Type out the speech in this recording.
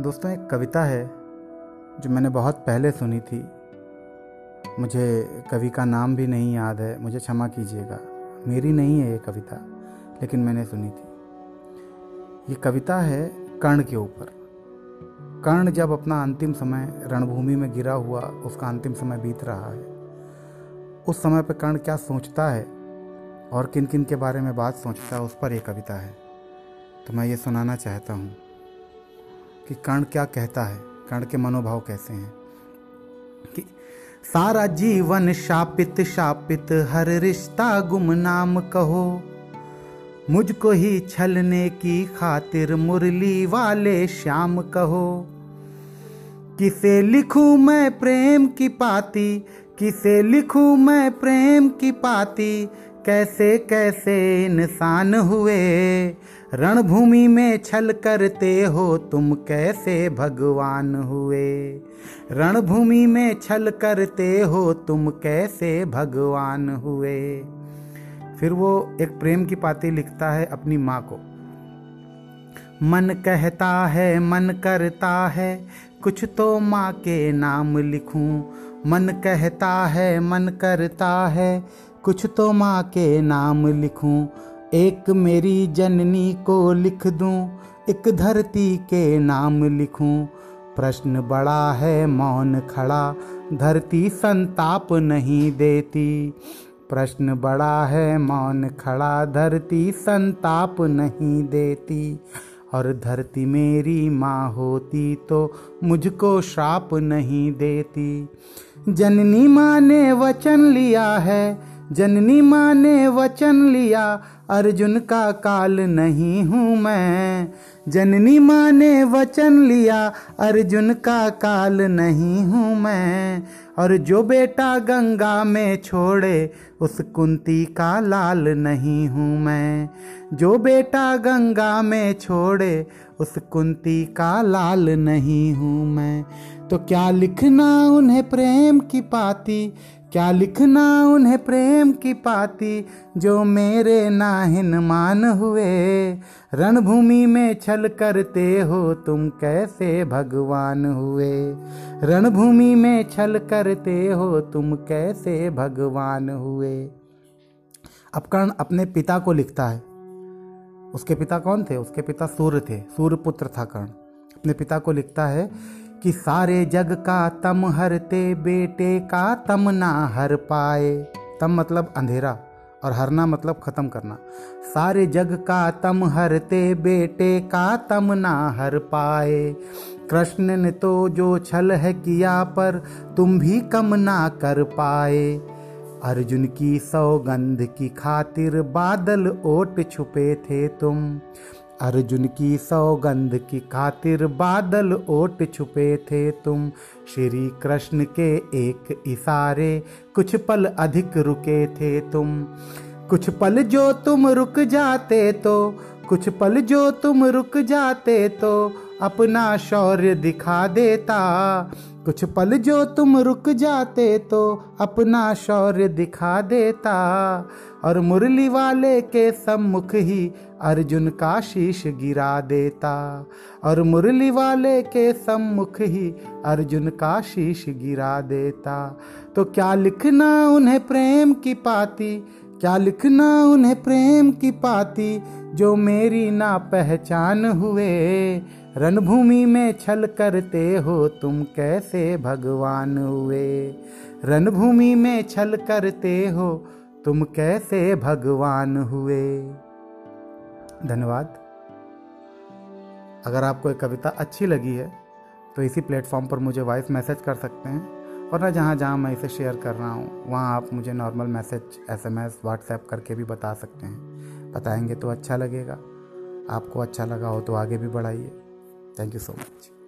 दोस्तों, एक कविता है जो मैंने बहुत पहले सुनी थी। मुझे कवि का नाम भी नहीं याद है, मुझे क्षमा कीजिएगा। मेरी नहीं है ये कविता, लेकिन मैंने सुनी थी। ये कविता है कर्ण के ऊपर। कर्ण जब अपना अंतिम समय रणभूमि में गिरा हुआ, उसका अंतिम समय बीत रहा है। उस समय पर कर्ण क्या सोचता है और किन किन के बारे में बात सोचता है, उस पर यह कविता है। तो मैं ये सुनाना चाहता हूँ। कि कर्ण क्या कहता है? कर्ण के मनोभाव कैसे हैं? कि सारा जीवन शापित शापित, हर रिश्ता गुमनाम कहो। मुझको ही छलने की खातिर मुरली वाले श्याम कहो। किसे लिखूं मैं प्रेम की पाती? किसे लिखूं मैं प्रेम की पाती? कैसे कैसे इंसान हुए? रणभूमि में छल करते हो तुम कैसे भगवान हुए? रणभूमि में छल करते हो तुम कैसे भगवान हुए? फिर वो एक प्रेम की पाती लिखता है अपनी माँ को। मन कहता है, मन करता है, कुछ तो माँ के नाम लिखूं। मन कहता है, मन करता है कुछ तो माँ के नाम लिखूं, एक मेरी जननी को लिख दूँ, एक धरती के नाम लिखूं। प्रश्न बड़ा है, मौन खड़ा, धरती संताप नहीं देती। प्रश्न बड़ा है, मौन खड़ा, धरती संताप नहीं देती। और धरती मेरी माँ होती तो मुझको श्राप नहीं देती। जननी माँ ने वचन लिया है जननी माँ ने वचन लिया, अर्जुन का काल नहीं हूँ मैं। जननी माँ ने वचन लिया, अर्जुन का काल नहीं हूँ मैं। और जो बेटा गंगा में छोड़े, उस कुंती का लाल नहीं हूँ मैं। जो बेटा गंगा में छोड़े उस कुंती का लाल नहीं हूँ मैं। तो क्या लिखना उन्हें प्रेम की पाती? क्या लिखना उन्हें प्रेम की पाती? जो मेरे नाहिन मान हुए। रणभूमि में छल करते हो तुम कैसे भगवान हुए? रणभूमि में छल करते हो तुम कैसे भगवान हुए? अब कर्ण अपने पिता को लिखता है। उसके पिता कौन थे? उसके पिता सूर्य थे। सूर्य पुत्र था कर्ण। अपने पिता को लिखता है कि सारे जग का तम हरते बेटे का तम ना हर पाए। तम मतलब अंधेरा और हरना मतलब ख़त्म करना। सारे जग का तम हरते बेटे का तम ना हर पाए। कृष्ण ने तो जो छल है किया पर तुम भी कम ना कर पाए। अर्जुन की सौगंध की खातिर बादल ओट छुपे थे तुम। अर्जुन की सौगंध की खातिर बादल ओट छुपे थे तुम। श्री कृष्ण के एक इशारे, कुछ पल अधिक रुके थे तुम। कुछ पल जो तुम रुक जाते तो कुछ पल जो तुम रुक जाते तो अपना शौर्य दिखा देता। कुछ पल जो तुम रुक जाते तो अपना शौर्य दिखा देता। और मुरली वाले के सम्मुख ही अर्जुन का शीश गिरा देता। और मुरली वाले के सम्मुख ही अर्जुन का शीश गिरा देता। तो क्या लिखना उन्हें प्रेम की पाती? क्या लिखना उन्हें प्रेम की पाती? जो मेरी ना पहचान हुए रणभूमि में छल करते हो तुम कैसे भगवान हुए? रणभूमि में छल करते हो तुम कैसे भगवान हुए? धन्यवाद। अगर आपको ये कविता अच्छी लगी है तो इसी प्लेटफॉर्म पर मुझे वॉइस मैसेज कर सकते हैं, और ना जहाँ जहाँ मैं इसे शेयर कर रहा हूँ, वहाँ आप मुझे नॉर्मल मैसेज एसएमएस व्हाट्सएप करके भी बता सकते हैं। बताएँगे तो अच्छा लगेगा। आपको अच्छा लगा हो तो आगे भी बढ़ाइए। Thank you so much.